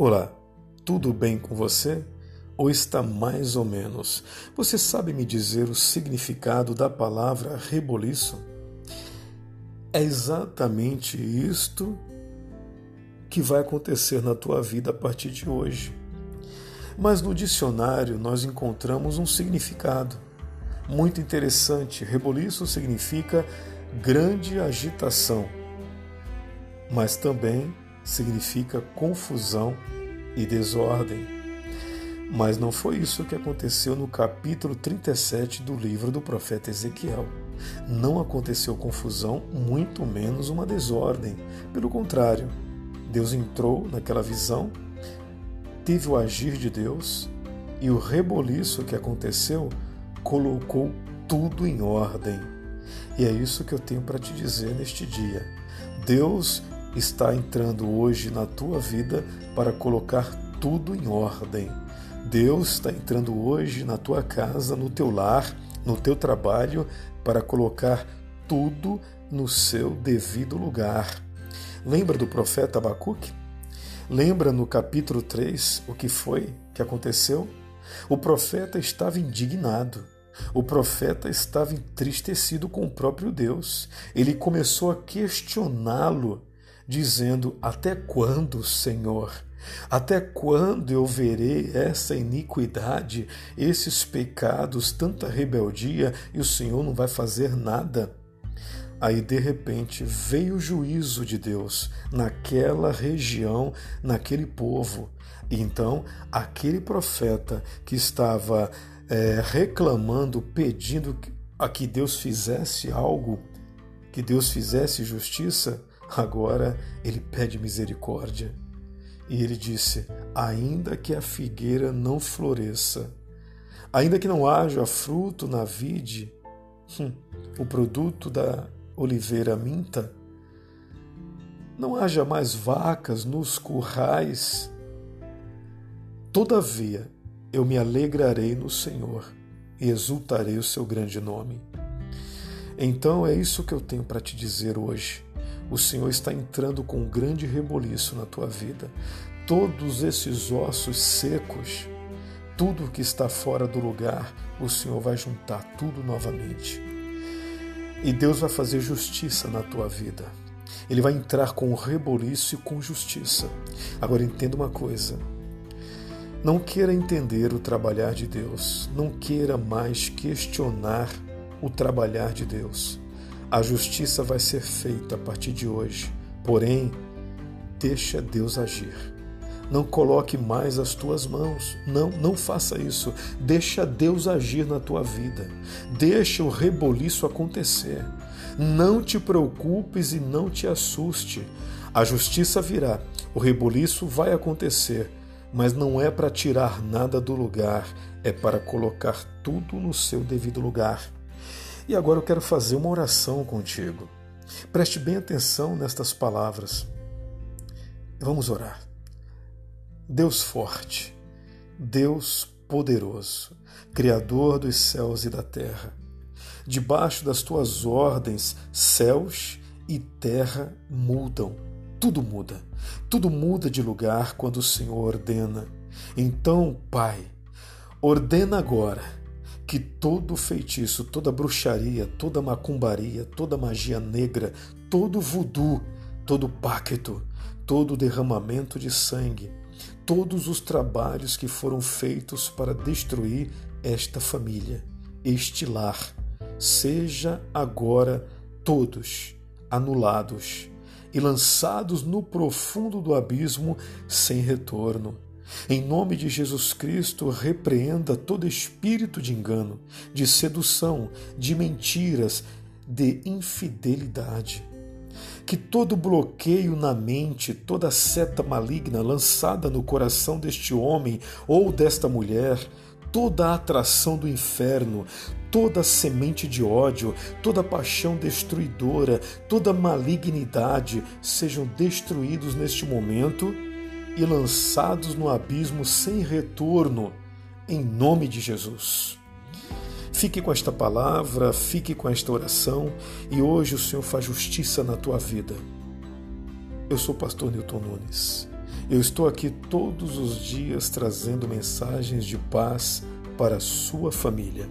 Olá, tudo bem com você? Ou está mais ou menos? Você sabe me dizer o significado da palavra reboliço? É exatamente isto que vai acontecer na tua vida a partir de hoje. Mas no dicionário nós encontramos um significado muito interessante. Reboliço significa grande agitação, mas também significa confusão e desordem. Mas não foi isso que aconteceu no capítulo 37 do livro do profeta Ezequiel. Não aconteceu confusão, muito menos uma desordem. Pelo contrário, Deus entrou naquela visão, teve o agir de Deus e o reboliço que aconteceu colocou tudo em ordem. E é isso que eu tenho para te dizer neste dia. Deus está entrando hoje na tua vida para colocar tudo em ordem. Deus está entrando hoje na tua casa, no teu lar, no teu trabalho, para colocar tudo no seu devido lugar. Lembra do profeta Abacuque? Lembra no capítulo 3 o que foi que aconteceu? O profeta estava indignado. O profeta estava entristecido com o próprio Deus. Ele começou a questioná-lo dizendo: Até quando, Senhor? Até quando eu verei essa iniquidade, esses pecados, tanta rebeldia e o Senhor não vai fazer nada? Aí de repente veio o juízo de Deus naquela região, naquele povo. Então aquele profeta que estava é, reclamando, pedindo a que Deus fizesse algo, que Deus fizesse justiça, Agora ele pede misericórdia. E ele disse: Ainda que a figueira não floresça, ainda que não haja fruto na vide, hum, o produto da oliveira minta, não haja mais vacas nos currais, todavia eu me alegrarei no Senhor e exultarei o seu grande nome. Então é isso que eu tenho para te dizer hoje o Senhor está entrando com um grande reboliço na tua vida. Todos esses ossos secos, tudo que está fora do lugar, o Senhor vai juntar tudo novamente. E Deus vai fazer justiça na tua vida. Ele vai entrar com reboliço e com justiça. Agora entenda uma coisa. Não queira entender o trabalhar de Deus. Não queira mais questionar o trabalhar de Deus. A justiça vai ser feita a partir de hoje. Porém, deixa Deus agir. Não coloque mais as tuas mãos. Não, não faça isso. Deixa Deus agir na tua vida. Deixa o reboliço acontecer. Não te preocupes e não te assuste. A justiça virá. O reboliço vai acontecer, mas não é para tirar nada do lugar, é para colocar tudo no seu devido lugar. E agora eu quero fazer uma oração contigo. Preste bem atenção nestas palavras. Vamos orar. Deus forte, Deus poderoso, Criador dos céus e da terra, debaixo das tuas ordens, céus e terra mudam. Tudo muda. Tudo muda de lugar quando o Senhor ordena. Então, Pai, ordena agora que todo feitiço, toda bruxaria, toda macumbaria, toda magia negra, todo voodoo, todo pacto, todo derramamento de sangue, todos os trabalhos que foram feitos para destruir esta família, este lar, seja agora todos anulados e lançados no profundo do abismo sem retorno em nome de Jesus Cristo, repreenda todo espírito de engano, de sedução, de mentiras, de infidelidade. Que todo bloqueio na mente, toda seta maligna lançada no coração deste homem ou desta mulher, toda a atração do inferno, toda semente de ódio, toda paixão destruidora, toda malignidade sejam destruídos neste momento e lançados no abismo sem retorno, em nome de Jesus. Fique com esta palavra, fique com esta oração e hoje o Senhor faz justiça na tua vida. Eu sou o pastor Newton Nunes Eu estou aqui todos os dias trazendo mensagens de paz para a sua família.